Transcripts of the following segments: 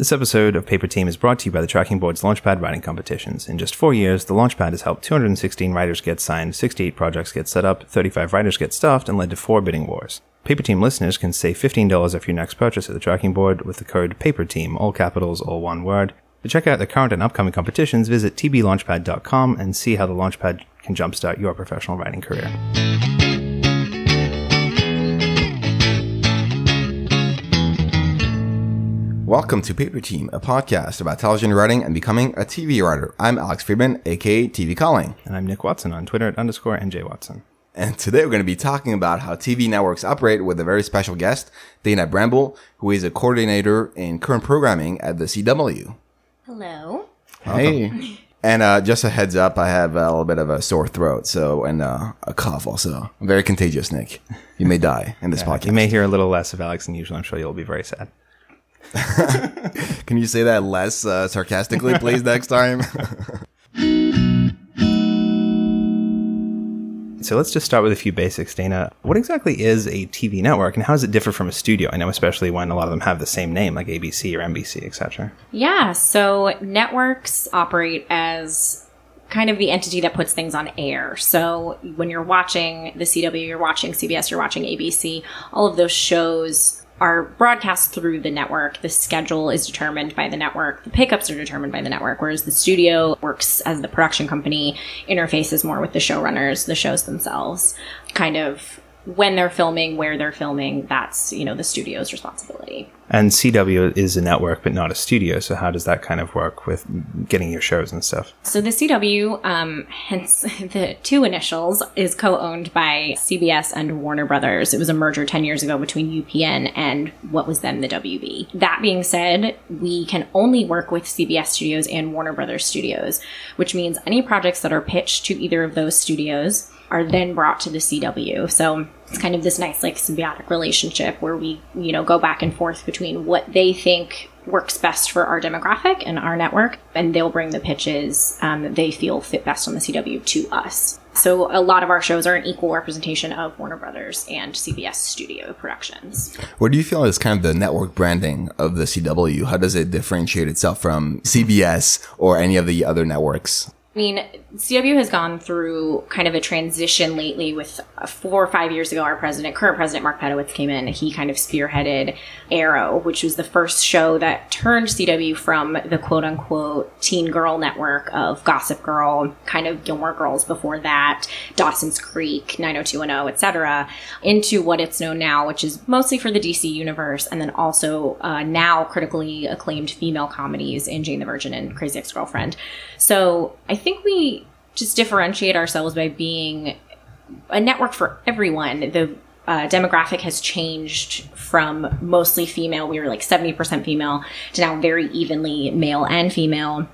This episode of Paper Team is brought to you by the Tracking Board's Launchpad writing competitions. In just four years, the Launchpad has helped 216 writers get signed, 68 projects get set up, 35 writers get stuffed, and led to four bidding wars. Paper Team listeners can save $15 off your next purchase at the Tracking Board with the code PAPERTEAM, all capitals, all one word. To check out the current and upcoming competitions, visit tblaunchpad.com and see how the Launchpad can jumpstart your professional writing career. Welcome to Paper Team, a podcast about television writing and becoming a TV writer. I'm Alex Friedman, aka TV Calling. And I'm Nick Watson on Twitter at underscore NJ Watson. And today we're going to be talking about how TV networks operate with a very special guest, Dana Bramble, who is a coordinator in current programming at the CW. Hello. Hey. And uh, just a heads up, I have a little bit of a sore throat, so and uh, a cough also. Very contagious, Nick. You may die in this podcast. You may hear a little less of Alex than usual. I'm sure you'll be very sad. Can you say that less uh, sarcastically, please, next time? So let's just start with a few basics, Dana. What exactly is a TV network and how does it differ from a studio? I know especially when a lot of them have the same name, like ABC or NBC, etc. Yeah, so networks operate as kind of the entity that puts things on air. So when you're watching the CW, you're watching CBS, you're watching ABC, all of those shows are broadcast through the network. The schedule is determined by the network. The pickups are determined by the network, whereas the studio works as the production company, interfaces more with the showrunners, the shows themselves, kind of when they're filming, where they're filming, that's, you know, the studio's responsibility. And CW is a network, but not a studio. So how does that kind of work with getting your shows and stuff? So the CW, um, hence the two initials, is co-owned by CBS and Warner Brothers. It was a merger 10 years ago between UPN and what was then the WB. That being said, we can only work with CBS studios and Warner Brothers studios, which means any projects that are pitched to either of those studios are then brought to the CW. So it's kind of this nice like symbiotic relationship where we, you know, go back and forth between what they think works best for our demographic and our network, and they'll bring the pitches um, that they feel fit best on the CW to us. So a lot of our shows are an equal representation of Warner Brothers and CBS studio productions. What do you feel is kind of the network branding of the CW? How does it differentiate itself from CBS or any of the other networks? I mean, CW has gone through kind of a transition lately with uh, four or five years ago, our president, current president Mark Pedowitz came in. He kind of spearheaded Arrow, which was the first show that turned CW from the quote unquote teen girl network of Gossip Girl, kind of Gilmore Girls before that, Dawson's Creek, 90210, etc., into what it's known now, which is mostly for the DC universe, and then also uh, now critically acclaimed female comedies in Jane the Virgin and Crazy Ex Girlfriend. So I think we just differentiate ourselves by being a network for everyone. The uh, demographic has changed from mostly female, we were like 70% female, to now very evenly male and female.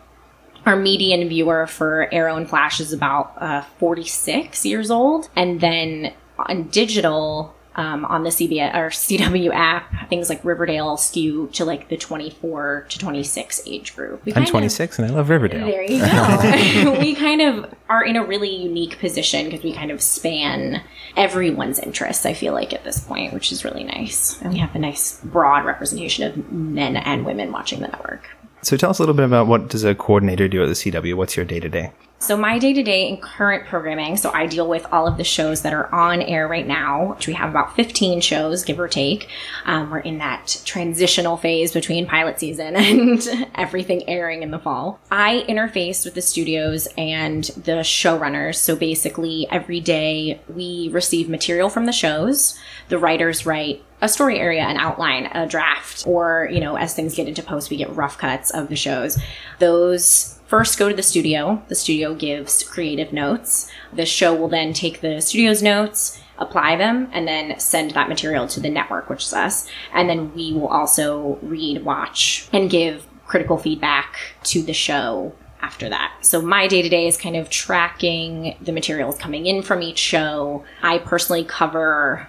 Our median viewer for Arrow and Flash is about uh, 46 years old. And then on digital, um, on the CBS or CW app, things like Riverdale skew to like the 24 to 26 age group. We I'm kind of- 26 and I love Riverdale. there you go. we kind of are in a really unique position because we kind of span everyone's interests, I feel like, at this point, which is really nice. And we have a nice broad representation of men and women watching the network. So tell us a little bit about what does a coordinator do at the CW? What's your day to day? So my day to day in current programming, so I deal with all of the shows that are on air right now, which we have about 15 shows, give or take. Um, we're in that transitional phase between pilot season and everything airing in the fall. I interface with the studios and the showrunners. So basically, every day we receive material from the shows. The writers write a story area, an outline, a draft, or, you know, as things get into post, we get rough cuts of the shows. Those first go to the studio. The studio gives creative notes. The show will then take the studio's notes, apply them, and then send that material to the network, which is us. And then we will also read, watch, and give critical feedback to the show after that. So my day to day is kind of tracking the materials coming in from each show. I personally cover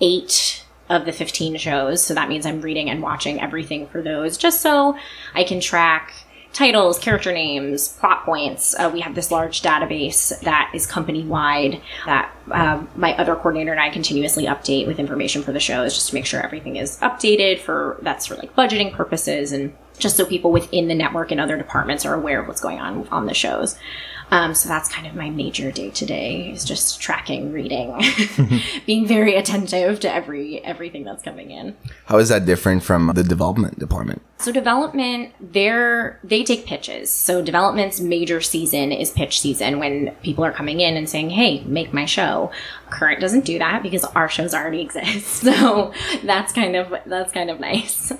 eight of the 15 shows. So that means I'm reading and watching everything for those just so I can track titles, character names, plot points. Uh, we have this large database that is company wide that um, my other coordinator and I continuously update with information for the shows just to make sure everything is updated for that's for like budgeting purposes and just so people within the network and other departments are aware of what's going on on the shows. Um, so that's kind of my major day to day is just tracking, reading, being very attentive to every everything that's coming in. How is that different from the development department? So development, they're they take pitches. So development's major season is pitch season when people are coming in and saying, "Hey, make my show." Current doesn't do that because our shows already exist. So that's kind of that's kind of nice.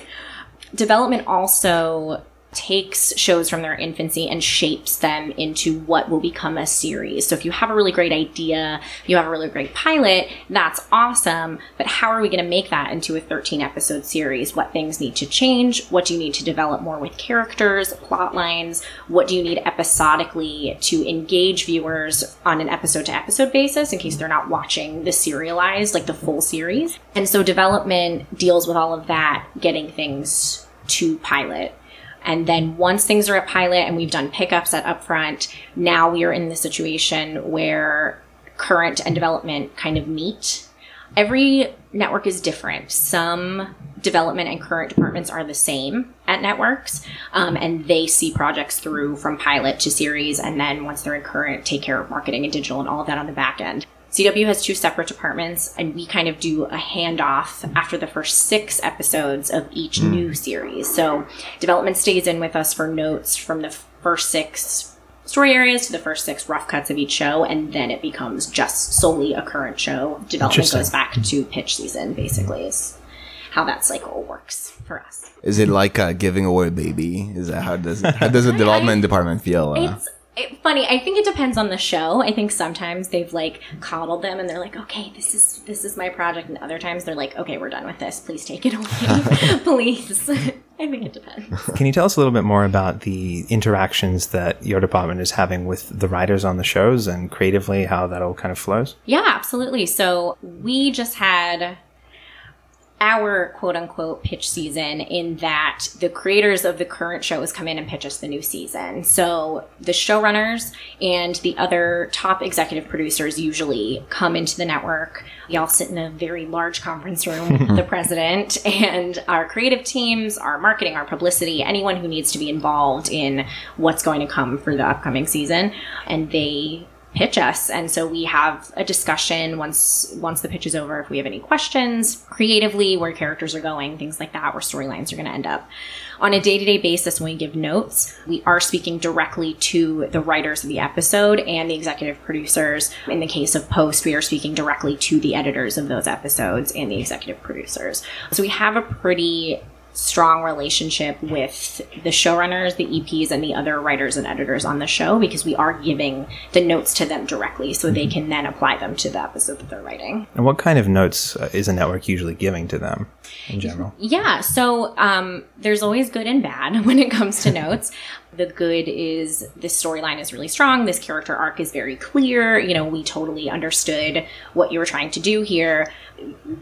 Development also takes shows from their infancy and shapes them into what will become a series. So if you have a really great idea, you have a really great pilot, that's awesome. But how are we going to make that into a 13 episode series? What things need to change? What do you need to develop more with characters, plot lines? What do you need episodically to engage viewers on an episode to episode basis in case they're not watching the serialized, like the full series? And so development deals with all of that, getting things to pilot and then once things are at pilot and we've done pickups at upfront, now we are in the situation where current and development kind of meet. Every network is different. Some development and current departments are the same at networks, um, and they see projects through from pilot to series, and then once they're in current, take care of marketing and digital and all of that on the back end. CW has two separate departments, and we kind of do a handoff after the first six episodes of each mm. new series. So, development stays in with us for notes from the first six story areas to the first six rough cuts of each show, and then it becomes just solely a current show. Development goes back to pitch season, basically, is how that cycle works for us. Is it like uh, giving away a baby? Is that how does it, how does the development I, department feel? Uh? It, funny. I think it depends on the show. I think sometimes they've like coddled them and they're like, okay, this is this is my project, and other times they're like, okay, we're done with this. Please take it away, please. I think it depends. Can you tell us a little bit more about the interactions that your department is having with the writers on the shows and creatively how that all kind of flows? Yeah, absolutely. So we just had our quote unquote pitch season in that the creators of the current shows come in and pitch us the new season. So the showrunners and the other top executive producers usually come into the network. We all sit in a very large conference room with the president and our creative teams, our marketing, our publicity, anyone who needs to be involved in what's going to come for the upcoming season. And they pitch us. And so we have a discussion once once the pitch is over if we have any questions creatively where characters are going things like that where storylines are going to end up. On a day-to-day basis when we give notes we are speaking directly to the writers of the episode and the executive producers. In the case of post we are speaking directly to the editors of those episodes and the executive producers. So we have a pretty strong relationship with the showrunners, the EPs, and the other writers and editors on the show because we are giving the notes to them directly so mm-hmm. they can then apply them to the episode that they're writing. And what kind of notes uh, is a network usually giving to them in general? Yeah, so um, there's always good and bad when it comes to notes. The good is this storyline is really strong. This character arc is very clear. You know, we totally understood what you were trying to do here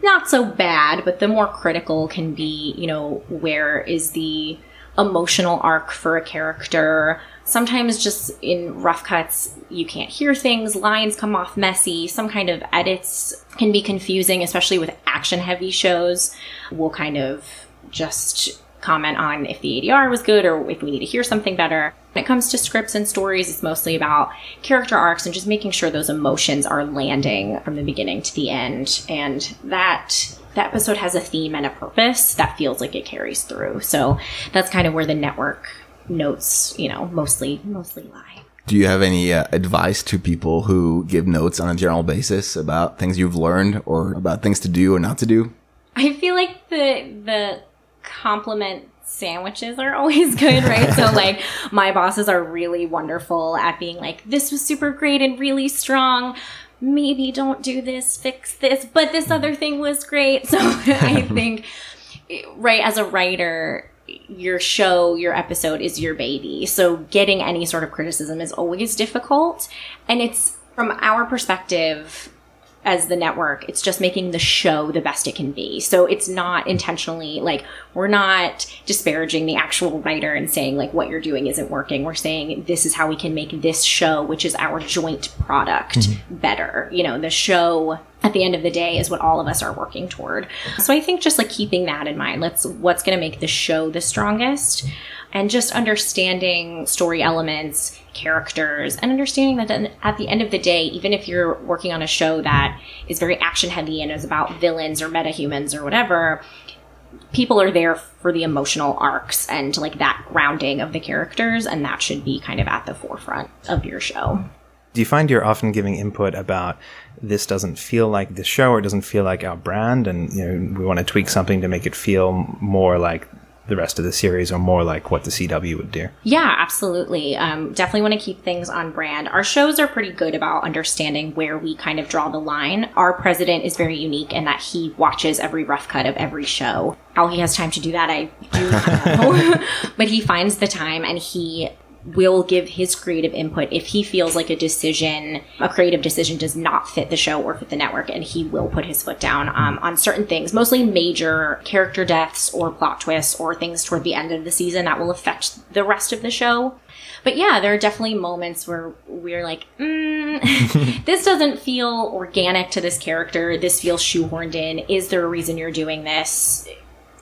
not so bad, but the more critical can be, you know, where is the emotional arc for a character? Sometimes just in rough cuts, you can't hear things, lines come off messy, some kind of edits can be confusing, especially with action heavy shows. We'll kind of just comment on if the ADR was good or if we need to hear something better. When it comes to scripts and stories, it's mostly about character arcs and just making sure those emotions are landing from the beginning to the end. And that that episode has a theme and a purpose that feels like it carries through. So that's kind of where the network notes, you know, mostly mostly lie. Do you have any uh, advice to people who give notes on a general basis about things you've learned or about things to do or not to do? I feel like the the compliment sandwiches are always good, right? so like my bosses are really wonderful at being like, this was super great and really strong. Maybe don't do this, fix this, but this mm-hmm. other thing was great. So I think, right, as a writer, your show, your episode is your baby. So getting any sort of criticism is always difficult. And it's from our perspective, as the network. It's just making the show the best it can be. So it's not intentionally like we're not disparaging the actual writer and saying like what you're doing isn't working. We're saying this is how we can make this show, which is our joint product, mm-hmm. better. You know, the show at the end of the day is what all of us are working toward. So I think just like keeping that in mind, let's what's going to make the show the strongest and just understanding story elements, characters, and understanding that at the end of the day, even if you're working on a show that is very action heavy and is about villains or metahumans or whatever, people are there for the emotional arcs and like that grounding of the characters, and that should be kind of at the forefront of your show. Do you find you're often giving input about this doesn't feel like the show or it doesn't feel like our brand, and you know we want to tweak something to make it feel more like the rest of the series or more like what the CW would do? Yeah, absolutely. Um, definitely want to keep things on brand. Our shows are pretty good about understanding where we kind of draw the line. Our president is very unique in that he watches every rough cut of every show. How he has time to do that, I do not know. but he finds the time and he will give his creative input if he feels like a decision, a creative decision does not fit the show or fit the network, and he will put his foot down um, on certain things, mostly major character deaths or plot twists or things toward the end of the season that will affect the rest of the show. But yeah, there are definitely moments where we're like, mm, this doesn't feel organic to this character. This feels shoehorned in. Is there a reason you're doing this?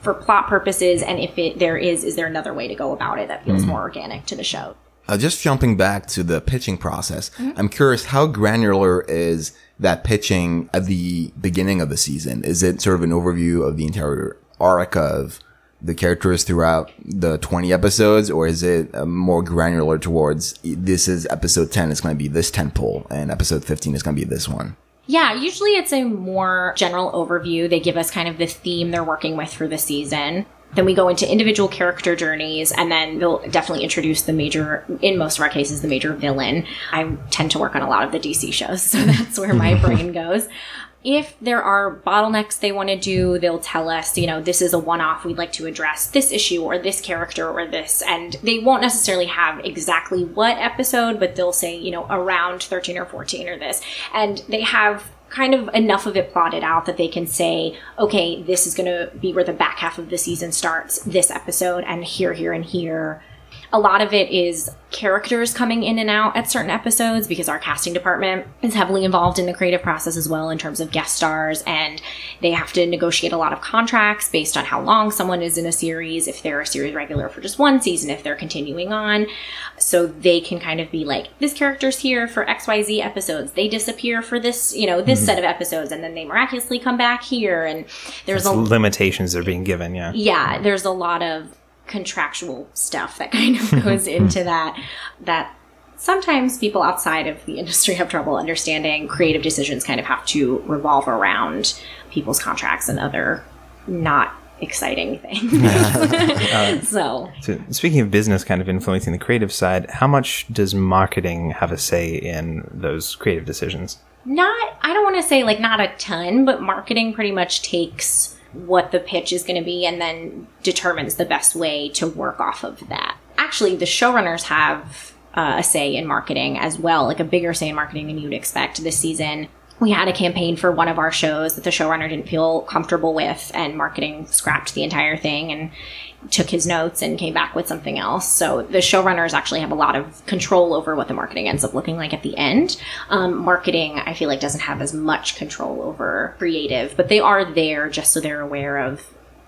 For plot purposes and if it there is is there another way to go about it that feels more organic to the show Uh, just jumping back to the pitching process, I'm curious how granular is that pitching at the beginning of the season? Is it sort of an overview of the entire arc of the characters throughout the 20 episodes, or is it uh, more granular towards this is episode 10 is going to be this tentpole, and episode 15 is going to be this one? Yeah, usually it's a more general overview. They give us kind of the theme they're working with for the season. Then we go into individual character journeys, and then they'll definitely introduce the major, in most of our cases, the major villain. I tend to work on a lot of the DC shows, so that's where my brain goes. If there are bottlenecks they want to do, they'll tell us, you know, this is a one off, we'd like to address this issue or this character or this. And they won't necessarily have exactly what episode, but they'll say, you know, around 13 or 14 or this. And they have kind of enough of it plotted out that they can say, okay, this is going to be where the back half of the season starts, this episode, and here, here, and here. A lot of it is characters coming in and out at certain episodes because our casting department is heavily involved in the creative process as well in terms of guest stars and they have to negotiate a lot of contracts based on how long someone is in a series, if they're a series regular for just one season, if they're continuing on. So they can kind of be like, this character's here for XYZ episodes. They disappear for this, you know, this mm-hmm. set of episodes and then they miraculously come back here and there's a Limitations are being given, yeah. yeah, there's a lot of contractual stuff that kind of goes hmm. into that that sometimes people outside of the industry have trouble understanding creative decisions kind of have to revolve around people's contracts and other not exciting things. Uh, so So speaking of business kind of influencing the creative side, how much does marketing have a say in those creative decisions? not i don't want to say like not a ton but marketing pretty much takes what the pitch is going to be and then determines the best way to work off of that. Actually the showrunners have uh, a say in marketing as well like a bigger say in marketing than you'd expect this season. We had a campaign for one of our shows that the showrunner didn't feel comfortable with and marketing scrapped the entire thing and took his notes and came back with something else. So the showrunners actually have a lot of control over what the marketing ends up looking like at the end. Um, marketing, I feel like, doesn't have as much control over creative, but they are there just so they're aware of,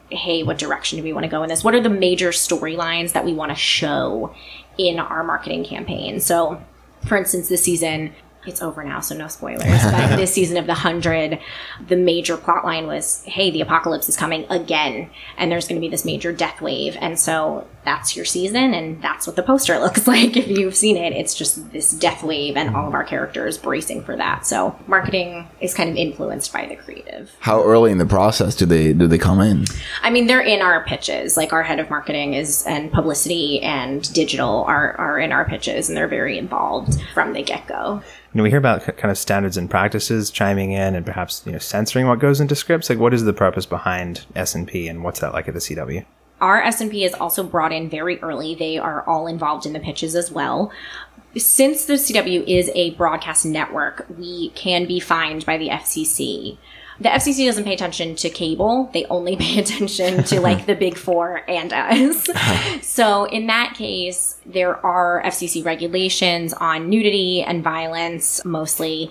hey, what direction do we want to go in this? What are the major storylines that we want to show in our marketing campaign? So, for instance, this season, it's over now, so no spoilers. But this season of the hundred, the major plot line was, "Hey, the apocalypse is coming again, and there's going to be this major death wave." And so that's your season, and that's what the poster looks like. If you've seen it, it's just this death wave, and all of our characters bracing for that. So marketing is kind of influenced by the creative. How early in the process do they do they come in? I mean, they're in our pitches. Like our head of marketing is and publicity and digital are are in our pitches, and they're very involved from the get go. You know, we hear about k- kind of standards and practices chiming in and perhaps you know censoring what goes into scripts. Like, what is the purpose behind S and P, and what's that like at the CW? Our S&P is also brought in very early. They are all involved in the pitches as well. Since the CW is a broadcast network, we can be fined by the FCC. The FCC doesn't pay attention to cable. They only pay attention to like the big four and us. so in that case, there are FCC regulations on nudity and violence mostly.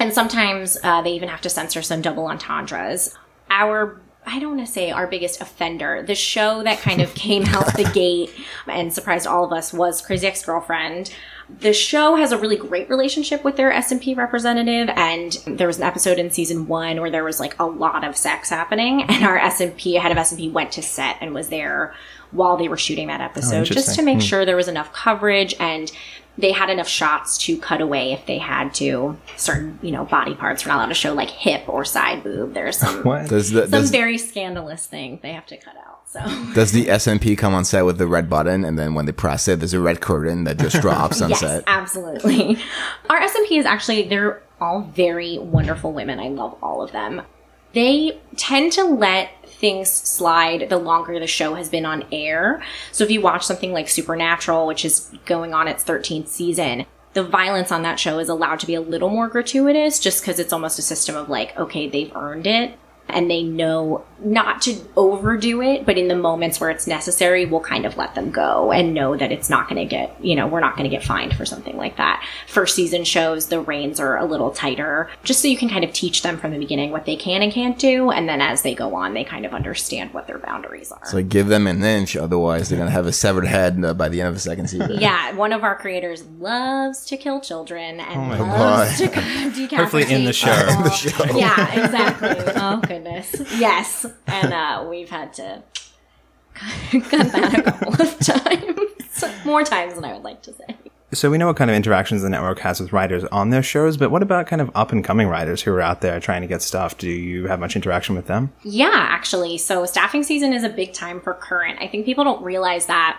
And sometimes uh, they even have to censor some double entendres. Our I don't want to say our biggest offender. The show that kind of came out the gate and surprised all of us was Crazy Ex Girlfriend. The show has a really great relationship with their S&P representative, and there was an episode in season one where there was like a lot of sex happening, and our S&P head of S&P went to set and was there while they were shooting that episode oh, just to make hmm. sure there was enough coverage and they had enough shots to cut away if they had to. Certain, you know, body parts were not allowed to show like hip or side boob. There's some What? Does the some does, very scandalous thing they have to cut out. So does the S&P come on set with the red button, and then when they press it, there's a red curtain that just drops on yes, set? absolutely. Our S&P is actually they're all very wonderful women. I love all of them. They tend to let things slide the longer the show has been on air. So if you watch something like Supernatural, which is going on its 13th season, the violence on that show is allowed to be a little more gratuitous just because it's almost a system of like, okay, they've earned it and they know not to overdo it, but in the moments where it's necessary, we'll kind of let them go and know that it's not going to get, you know, we're not going to get fined for something like that. First season shows, the reins are a little tighter, just so you can kind of teach them from the beginning what they can and can't do. And then as they go on, they kind of understand what their boundaries are. So give them an inch, otherwise they're gonna have a severed head uh, by the end of the second season. yeah, one of our creators loves to kill children and my loves to decapitate. Hopefully in the show. people. Yeah, exactly. Oh goodness, yes. And uh, we've had to cut that a couple of times, more times than I would like to say. So we know what kind of interactions the network has with writers on their shows, but what about kind of up and coming writers who are out there trying to get stuff? Do you have much interaction with them? Yeah, actually. So staffing season is a big time for current. I think people don't realize that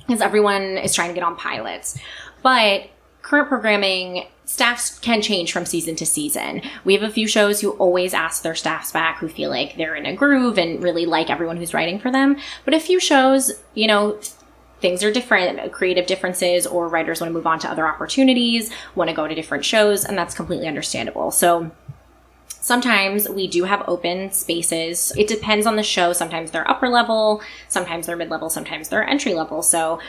because everyone is trying to get on pilots. But current programming staffs can change from season to season. We have a few shows who always ask their staffs back who feel like they're in a groove and really like everyone who's writing for them. But a few shows, you know, things are different, creative differences, or writers want to move on to other opportunities, want to go to different shows, and that's completely understandable. So Sometimes we do have open spaces. It depends on the show. Sometimes they're upper level, sometimes they're mid level, sometimes they're entry level. So,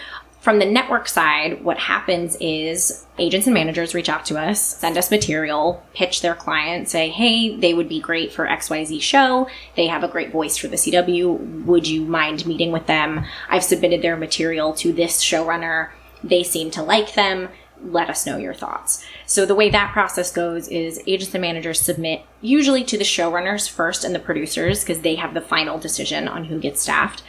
from the network side, what happens is agents and managers reach out to us, send us material, pitch their client, say, hey, they would be great for XYZ show. They have a great voice for the CW. Would you mind meeting with them? I've submitted their material to this showrunner. They seem to like them let us know your thoughts. So the way that process goes is agents and managers submit usually to the showrunners first and the producers because they have the final decision on who gets staffed.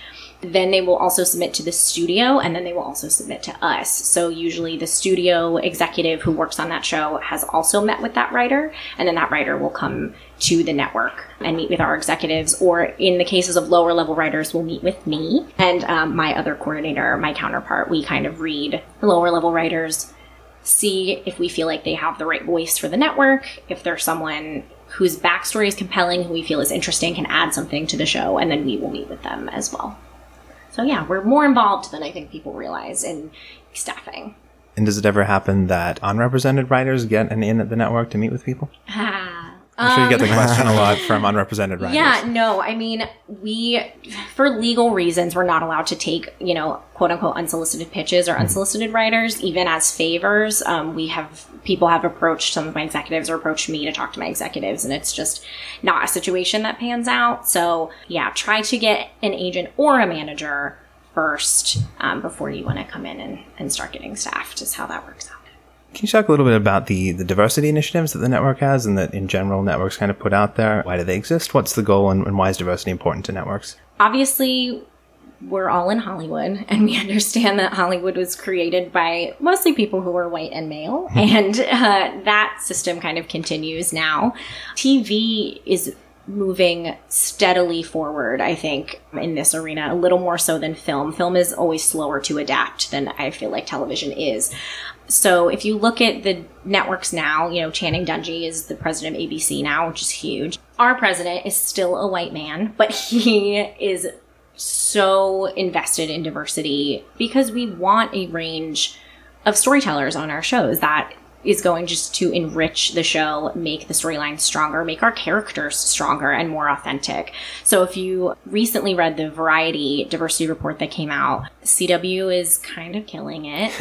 Then they will also submit to the studio and then they will also submit to us. So usually the studio executive who works on that show has also met with that writer and then that writer will come to the network and meet with our executives or in the cases of lower level writers will meet with me and um, my other coordinator, my counterpart. We kind of read the lower level writers see if we feel like they have the right voice for the network, if they're someone whose backstory is compelling, who we feel is interesting, can add something to the show, and then we will meet with them as well. So yeah, we're more involved than I think people realize in staffing. And does it ever happen that unrepresented writers get an in at the network to meet with people? I'm sure you get the question a lot from unrepresented writers. Yeah, no, I mean, we, for legal reasons, we're not allowed to take, you know, quote unquote unsolicited pitches or unsolicited writers, even as favors. Um, we have, people have approached some of my executives or approached me to talk to my executives, and it's just not a situation that pans out. So, yeah, try to get an agent or a manager first um, before you want to come in and, and start getting staffed, is how that works out. Can you talk a little bit about the, the diversity initiatives that the network has and that in general networks kind of put out there? Why do they exist? What's the goal and, and why is diversity important to networks? obviously we're all in Hollywood and we understand that Hollywood was created by mostly people who are white and male and uh, that system kind of continues now. TV is moving steadily forward, I think, in this arena, a little more so than film. Film is always slower to adapt than I feel like television is. So if you look at the networks now, you know, Channing Dungey is the president of ABC now, which is huge. Our president is still a white man, but he is so invested in diversity because we want a range of storytellers on our shows that is going just to enrich the show, make the storyline stronger, make our characters stronger and more authentic. So if you recently read the Variety diversity report that came out, CW is kind of killing it.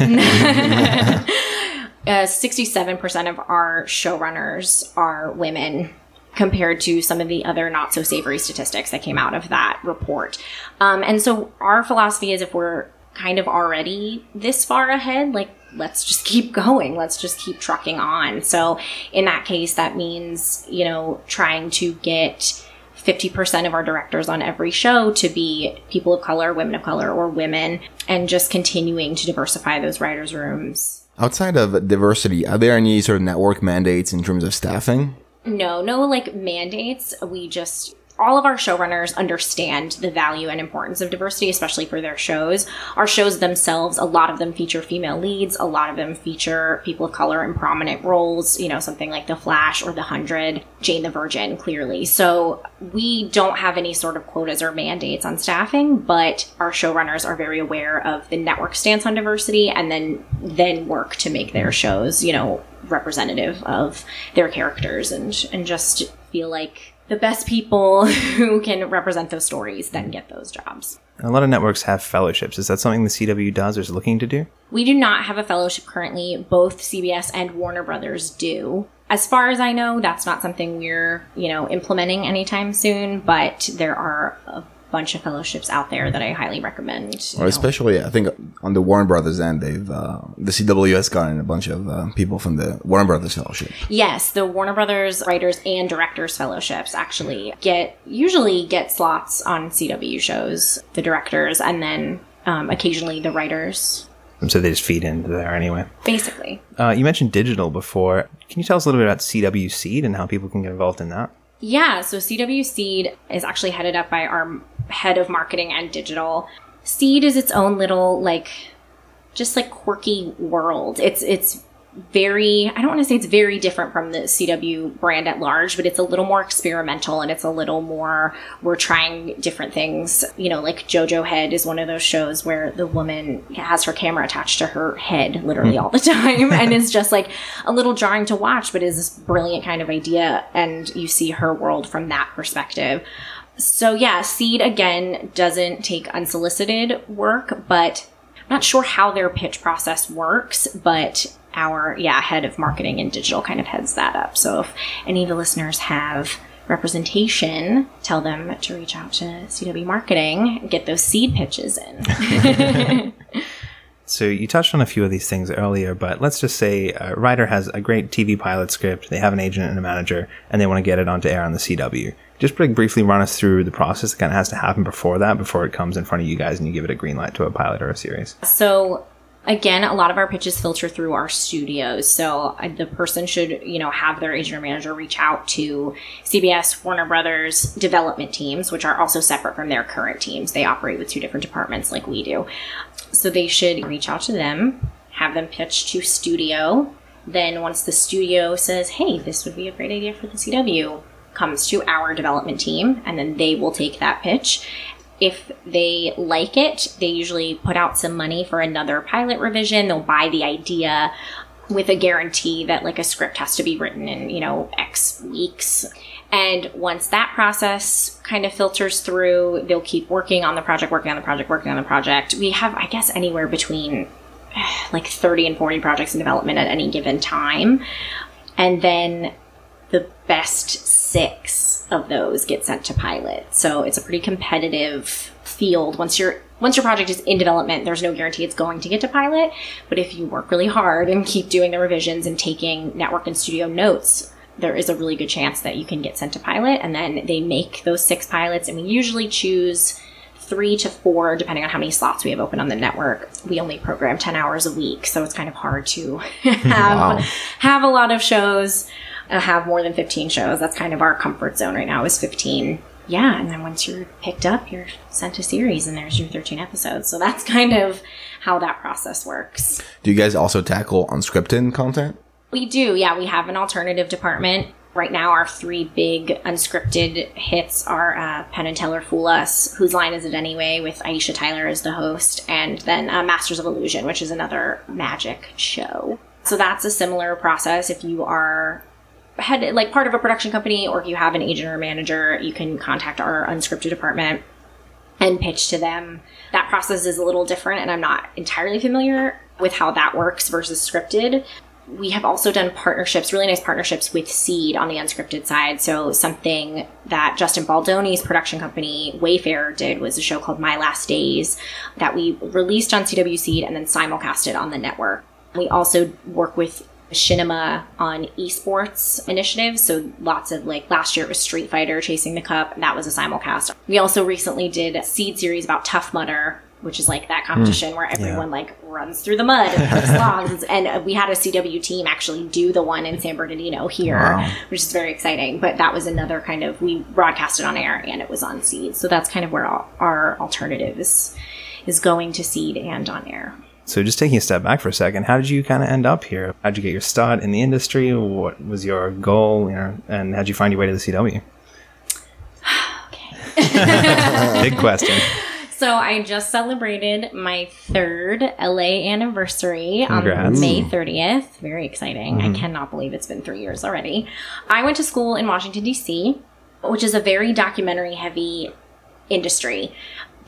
uh, 67% of our showrunners are women compared to some of the other not so savory statistics that came out of that report. Um, and so our philosophy is if we're kind of already this far ahead, like let's just keep going. Let's just keep trucking on. So in that case, that means, you know, trying to get 50% of our directors on every show to be people of color, women of color, or women, and just continuing to diversify those writers' rooms. Outside of diversity, are there any sort of network mandates in terms of staffing? No, no like mandates. We just all of our showrunners understand the value and importance of diversity, especially for their shows. Our shows themselves, a lot of them feature female leads, a lot of them feature people of color in prominent roles, you know, something like The Flash or The Hundred, Jane the Virgin, clearly. So we don't have any sort of quotas or mandates on staffing, but our showrunners are very aware of the network stance on diversity and then then work to make their shows, you know, representative of their characters and and just feel like the best people who can represent those stories then get those jobs. A lot of networks have fellowships. Is that something the CW does or is looking to do? We do not have a fellowship currently. Both CBS and Warner Brothers do. As far as I know, that's not something we're, you know, implementing anytime soon, but there are a bunch of fellowships out there that I highly recommend. Or especially, I think on the Warner Brothers end, they've uh, the CW has gotten a bunch of uh, people from the Warner Brothers Fellowship. Yes, the Warner Brothers writers and directors fellowships actually get usually get slots on CW shows. The directors and then um, occasionally the writers. So they just feed into there anyway. Basically. Uh, you mentioned digital before. Can you tell us a little bit about CW Seed and how people can get involved in that? Yeah, so CW Seed is actually headed up by our head of marketing and digital. Seed is its own little like just like quirky world. It's it's very I don't want to say it's very different from the CW brand at large, but it's a little more experimental and it's a little more we're trying different things. You know, like Jojo Head is one of those shows where the woman has her camera attached to her head literally hmm. all the time and it's just like a little jarring to watch, but is this brilliant kind of idea and you see her world from that perspective. So yeah, Seed again doesn't take unsolicited work, but I'm not sure how their pitch process works, but our yeah head of marketing and digital kind of heads that up. So if any of the listeners have representation, tell them to reach out to CW Marketing, and get those seed pitches in. So you touched on a few of these things earlier, but let's just say uh, a writer has a great TV pilot script, they have an agent and a manager, and they want to get it onto air on the CW. Just briefly run us through the process that kind of has to happen before that, before it comes in front of you guys and you give it a green light to a pilot or a series. So again, a lot of our pitches filter through our studios. So the person should, you know, have their agent or manager reach out to CBS, Warner Brothers development teams, which are also separate from their current teams. They operate with two different departments like we do. So they should reach out to them, have them pitch to studio. Then once the studio says, hey, this would be a great idea for the CW, comes to our development team, and then they will take that pitch. If they like it, they usually put out some money for another pilot revision. They'll buy the idea with a guarantee that like a script has to be written in, you know, X weeks. And once that process kind of filters through, they'll keep working on the project, working on the project, working on the project. We have, I guess, anywhere between like 30 and 40 projects in development at any given time. And then the best six of those get sent to pilot. So it's a pretty competitive field. Once your once your project is in development, there's no guarantee it's going to get to pilot. But if you work really hard and keep doing the revisions and taking network and studio notes, there is a really good chance that you can get sent to pilot. And then they make those six pilots, and we usually choose three to four, depending on how many slots we have open on the network. We only program 10 hours a week, so it's kind of hard to have, Wow. have a lot of shows, have more than 15 shows. That's kind of our comfort zone right now is 15. Yeah, and then once you're picked up, you're sent a series, and there's your 13 episodes. So that's kind of how that process works. Do you guys also tackle unscripted content? We do, yeah. We have an alternative department. Right now, our three big unscripted hits are uh, Penn and Teller Fool Us, Whose Line Is It Anyway, with Aisha Tyler as the host, and then uh, Masters of Illusion, which is another magic show. So that's a similar process. If you are head like part of a production company, or if you have an agent or manager, you can contact our unscripted department and pitch to them. That process is a little different, and I'm not entirely familiar with how that works versus scripted. we have also done partnerships, really nice partnerships with Seed on the unscripted side. So something that Justin Baldoni's production company Wayfarer did was a show called My Last Days that we released on CW Seed and then simulcasted on the network. We also work with Machinima on esports initiatives. So lots of like last year it was Street Fighter chasing the cup. And that was a simulcast. We also recently did a seed series about Tough Mudder, which is like that hmm. competition where everyone like runs through the mud and puts logs. And we had a CW team actually do the one in San Bernardino here, Wow. which is very exciting. But that was another kind of we broadcasted on air and it was on seed. So that's kind of where our, our alternative is is going to seed and on air. So just taking a step back for a second, how did you kind of end up here? How did you get your start in the industry? What was your goal? You know, and how'd you find your way to the CW? Big question. So I just celebrated my third LA anniversary Congrats. on May 30th. Very exciting. I mm-hmm. cannot believe it's been three years already. I went to school in Washington, D.C., which is a very documentary heavy industry.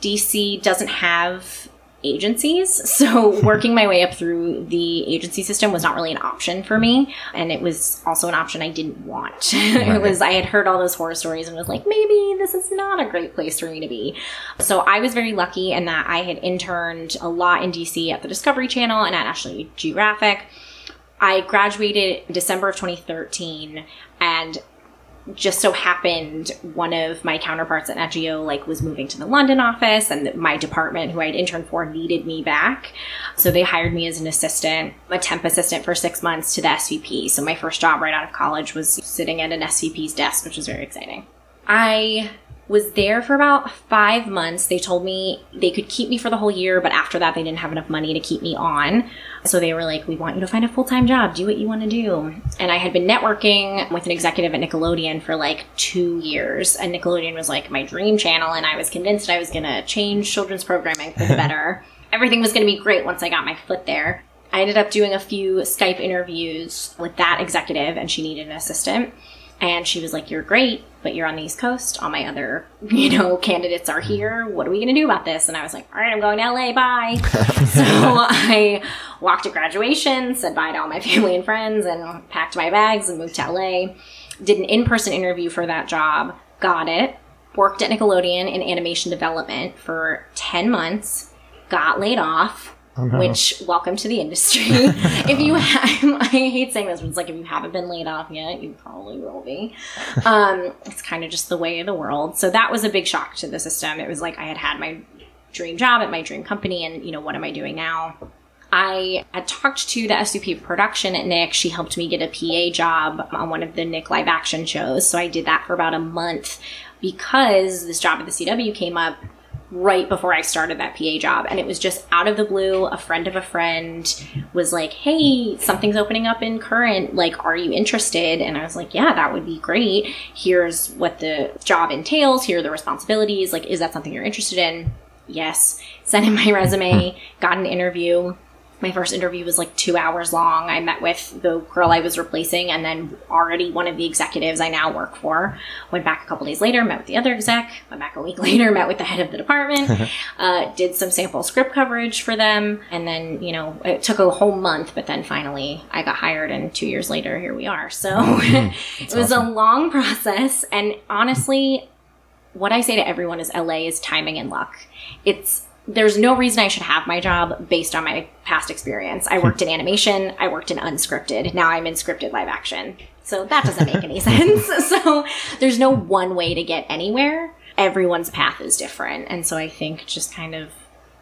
DC doesn't have agencies, so working my way up through the agency system was not really an option for me, and it was also an option I didn't want. it was I had heard all those horror stories and was like, maybe this is not a great place for me to be. So I was very lucky in that I had interned a lot in DC at the Discovery Channel and at National Geographic. I graduated December of 2013 and just so happened one of my counterparts at Nat Geo like was moving to the London office and my department who I'd interned for needed me back. So they hired me as an assistant, a temp assistant for six months to the SVP. So my first job right out of college was sitting at an SVP's desk, which was very exciting. I was there for about five months. They told me they could keep me for the whole year, but after that, they didn't have enough money to keep me on. So they were like, We want you to find a full time job. Do what you want to do. And I had been networking with an executive at Nickelodeon for like two years. And Nickelodeon was like my dream channel. And I was convinced I was going to change children's programming for the better. Everything was going to be great once I got my foot there. I ended up doing a few Skype interviews with that executive, and she needed an assistant. And she was like, You're great, but you're on the East Coast. All my other, you know, candidates are mm-hmm. here. What are we going to do about this? And I was like, All right, I'm going to LA. Bye. so I walked to graduation, said bye to all my family and friends, and packed my bags and moved to LA. Did an in person interview for that job, got it, worked at Nickelodeon in animation development for 10 months, got laid off. Which welcome to the industry. if you, ha- I hate saying this, but it's like if you haven't been laid off yet, you probably will be. Um, it's kind of just the way of the world. So that was a big shock to the system. It was like I had had my dream job at my dream company, and you know what am I doing now? I had talked to the SVP of production at Nick. She helped me get a PA job on one of the Nick live action shows. So I did that for about a month because this job at the CW came up right before I started that PA job. And it was just out of the blue. A friend of a friend was like, Hey, something's opening up in current. Like, are you interested? And I was like, Yeah, that would be great. Here's what the job entails. Here are the responsibilities. Like, is that something you're interested in? Yes. Sent in my resume, hmm. got an interview. My first interview was like two hours long. I met with the girl I was replacing and then already one of the executives I now work for. Went back a couple days later, met with the other exec, went back a week later, met with the head of the department, uh, did some sample script coverage for them. And then, you know, it took a whole month, but then finally I got hired and two years later, here we are. So it was a long process. And honestly, what I say to everyone is LA is timing and luck. It's there's no reason I should have my job based on my past experience. I worked in animation, I worked in unscripted. Now I'm in scripted live action. So that doesn't make any sense. So there's no one way to get anywhere. Everyone's path is different. And so I think just kind of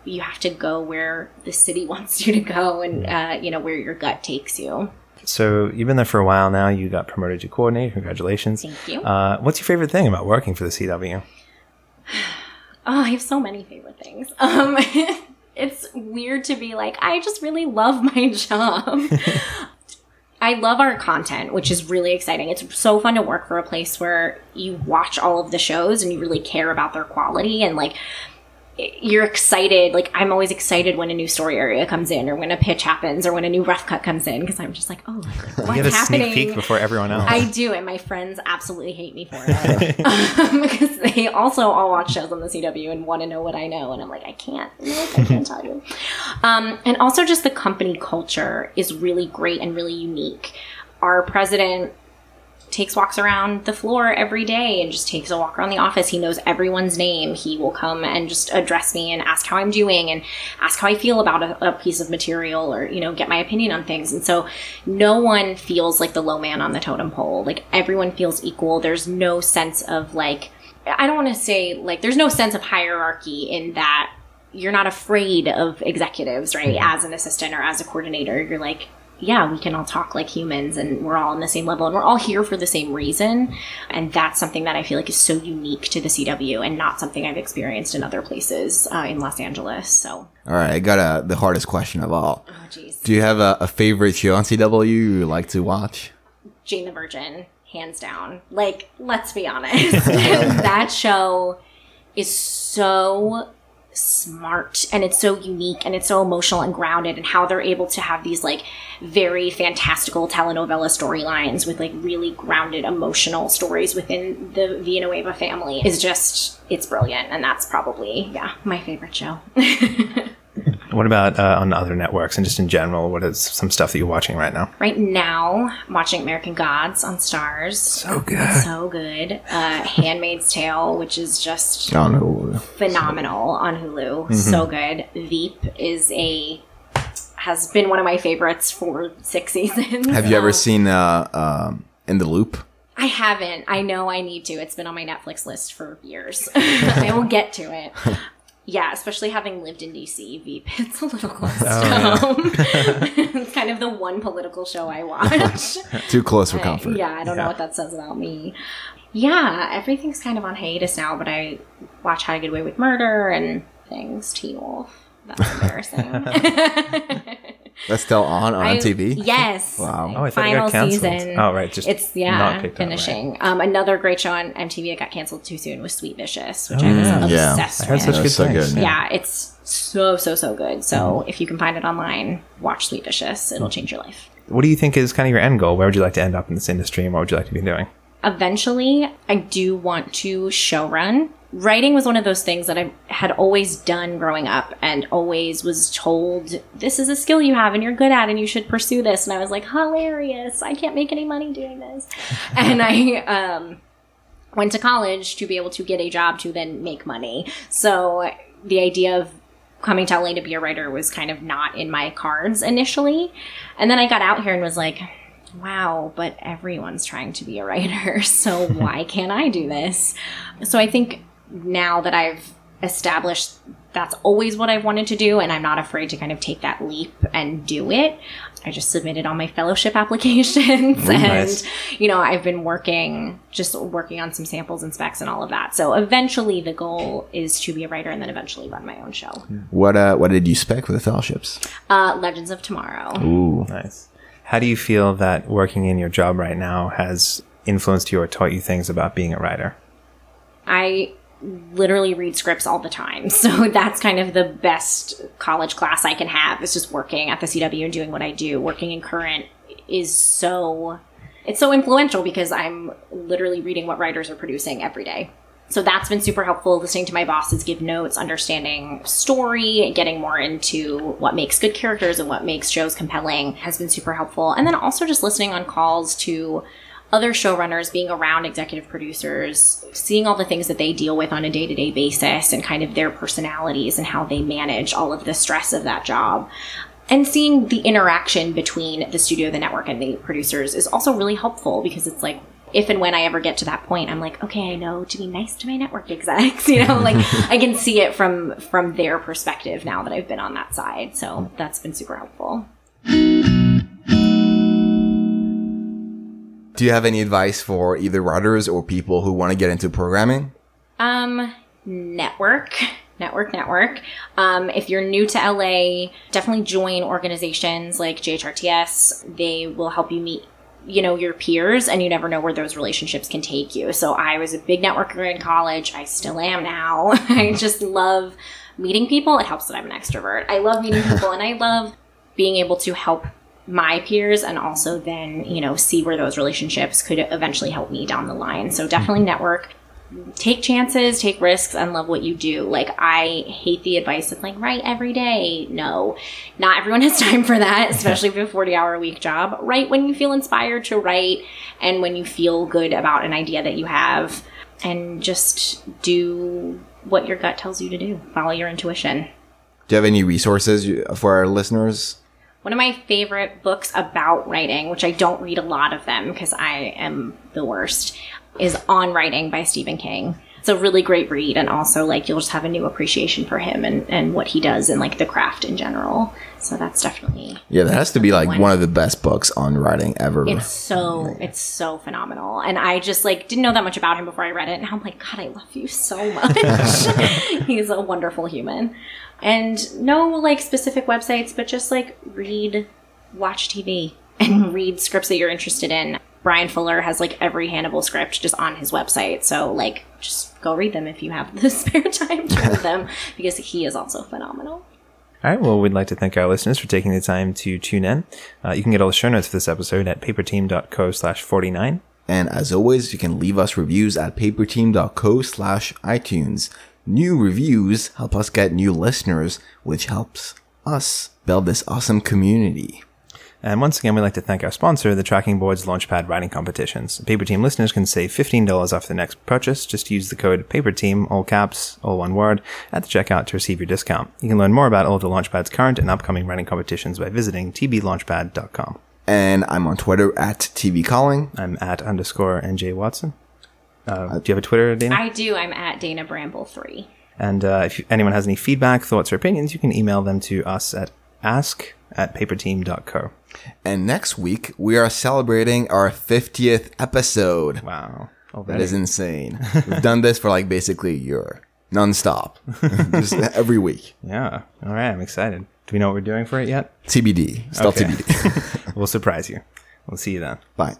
you have to go where the city wants you to go and uh, you know where your gut takes you. So you've been there for a while now. You got promoted to coordinator. Congratulations. Thank you. Uh, what's your favorite thing about working for the CW? Oh, I have so many favorite things. Um, it's weird to be like, I just really love my job. I love our content, which is really exciting. It's so fun to work for a place where you watch all of the shows and you really care about their quality and like you're excited. Like I'm always excited when a new story area comes in or when a pitch happens or when a new rough cut comes in because I'm just like, oh, what's You get a happening? sneak peek before everyone else. I do, and my friends absolutely hate me for it um, because they also all watch shows on the CW and want to know what I know, and I'm like, I can't, nope, I can't tell you. Um, and also just the company culture is really great and really unique. Our president takes walks around the floor every day and just takes a walk around the office. He knows everyone's name. He will come and just address me and ask how I'm doing and ask how I feel about a, a, piece of material or, you know, get my opinion on things. And so no one feels like the low man on the totem pole. Like everyone feels equal. There's no sense of like, I don't want to say like, there's no sense of hierarchy in that you're not afraid of executives, right? As an assistant or as a coordinator, you're like, yeah, we can all talk like humans and we're all on the same level and we're all here for the same reason. And that's something that I feel like is so unique to the CW and not something I've experienced in other places uh, in Los Angeles. So, all right, I got a, the hardest question of all. Oh, jeez. Do you have a, a favorite show on CW you like to watch? Jane the Virgin, hands down. Like, let's be honest. that show is so smart and it's so unique and it's so emotional and grounded and how they're able to have these like very fantastical telenovela storylines with like really grounded emotional stories within the Villanueva family is just it's brilliant and that's probably yeah my favorite show. What about uh, on other networks and just in general? What is some stuff that you're watching right now? Right now, I'm watching American Gods on Starz. So good. So good. Uh, Handmaid's Tale, which is just on Hulu. phenomenal on Hulu. Mm-hmm. So good. Veep is a has been one of my favorites for six seasons. Have you ever seen uh, um, In the Loop? I haven't. I know I need to. It's been on my Netflix list for years. I will get to it. Yeah, especially having lived in DC, Veep it's a little oh, close oh, to home. it's kind of the one political show I watch. Too close for comfort. yeah, I don't yeah. know what that says about me. Yeah, everything's kind of on hiatus now, but I watch How to Get Away with Murder and things. Teen Wolf. That's embarrassing. That's still on on I, TV. Yes. Wow. Oh, I thought Final it got canceled. season. Oh, right. Just it's yeah finishing. Up, right. Um, another great show on MTV that got canceled too soon was Sweet Vicious, which oh, I was yeah. obsessed I heard. Such good so good. Yeah. yeah. it's so so so good. So mm. if you can find it online, watch Sweet Vicious. It'll change your life. What do you think is kind of your end goal? Where would you like to end up in this industry, and what would you like to be doing? Eventually, I do want to show run writing was one of those things that I had always done growing up and always was told, this is a skill you have and you're good at and you should pursue this. And I was like, hilarious. I can't make any money doing this. and I, um, went to college to be able to get a job to then make money. So the idea of coming to LA to be a writer was kind of not in my cards initially. And then I got out here and was like, wow, but everyone's trying to be a writer. So why can't I do this? So I think now that I've established that's always what I've wanted to do, and I'm not afraid to kind of take that leap and do it. I just submitted all my fellowship applications, and nice. you know, I've been working, just working on some samples and specs and all of that. So eventually, the goal is to be a writer and then eventually run my own show. What uh, what did you spec for the fellowships? Uh, Legends of Tomorrow. Ooh, nice. How do you feel that working in your job right now has influenced you or taught you things about being a writer? I literally read scripts all the time. So that's kind of the best college class I can have is just working at the CW and doing what I do. Working in current is so it's so influential because I'm literally reading what writers are producing every day. So that's been super helpful listening to my bosses give notes, understanding story, getting more into what makes good characters and what makes shows compelling has been super helpful. And then also just listening on calls to other showrunners being around executive producers, seeing all the things that they deal with on a day to day basis and kind of their personalities and how they manage all of the stress of that job. And seeing the interaction between the studio, the network, and the producers is also really helpful because it's like, if and when I ever get to that point, I'm like, okay, I know to be nice to my network execs, you know, like I can see it from from their perspective now that I've been on that side. So that's been super helpful. Do you have any advice for either writers or people who want to get into programming? Um, network. Network, network. Um, if you're new to LA, definitely join organizations like JHRTS. They will help you meet you know your peers and you never know where those relationships can take you so i was a big networker in college i still am now i just love meeting people it helps that i'm an extrovert i love meeting people and i love being able to help my peers and also then, you know, see where those relationships could eventually help me down the line. So definitely hmm. network. take chances, take risks, and love what you do. Like, I hate the advice of like, write every day. No, not everyone has time for that, especially for a 40 hour a week job. Write when you feel inspired to write and when you feel good about an idea that you have, and just do what your gut tells you to do. Follow your intuition. Do you have any resources for our listeners? One of my favorite books about writing, which I don't read a lot of them because I am the worst, is On Writing by Stephen King. It's a really great read, and also like you'll just have a new appreciation for him and, and what he does and like the craft in general. So that's definitely Yeah, that has to be like One. one of the best books on writing ever. it's so it's so phenomenal. And I just like didn't know that much about him before I read it, and I'm like, God, I love you so much. He's a wonderful human. And no like specific websites, but just like read, watch TV, and read scripts that you're interested in. Bryan Fuller has like every Hannibal script just on his website. So like just go read them if you have the spare time to read them because he is also phenomenal. All right. Well, we'd like to thank our listeners for taking the time to tune in. Uh, you can get all the show notes for this episode at paperteam.co slash 49. And as always, you can leave us reviews at paperteam.co slash iTunes. New reviews help us get new listeners, which helps us build this awesome community. And once again, we'd like to thank our sponsor, the Tracking Board's Launchpad Writing Competitions. Paper Team listeners can save $15 off the next purchase. Just use the code PAPERTEAM, all caps, all one word, at the checkout to receive your discount. You can learn more about all of the Launchpad's current and upcoming writing competitions by visiting tblaunchpad.com. And I'm on Twitter at TV Calling. I'm at underscore NJ Watson. Uh, do you have a Twitter, Dana? I do. I'm at Dana Bramble three. And uh, if anyone has any feedback, thoughts, or opinions, you can email them to us at ask at paperteam.co. And next week, we are celebrating our 50th episode. Wow. That Already. is insane. We've done this for like basically a year, nonstop, just every week. Yeah. All right. I'm excited. Do we know what we're doing for it yet? TBD, still Okay. TBD. we'll surprise you. We'll see you then. Bye.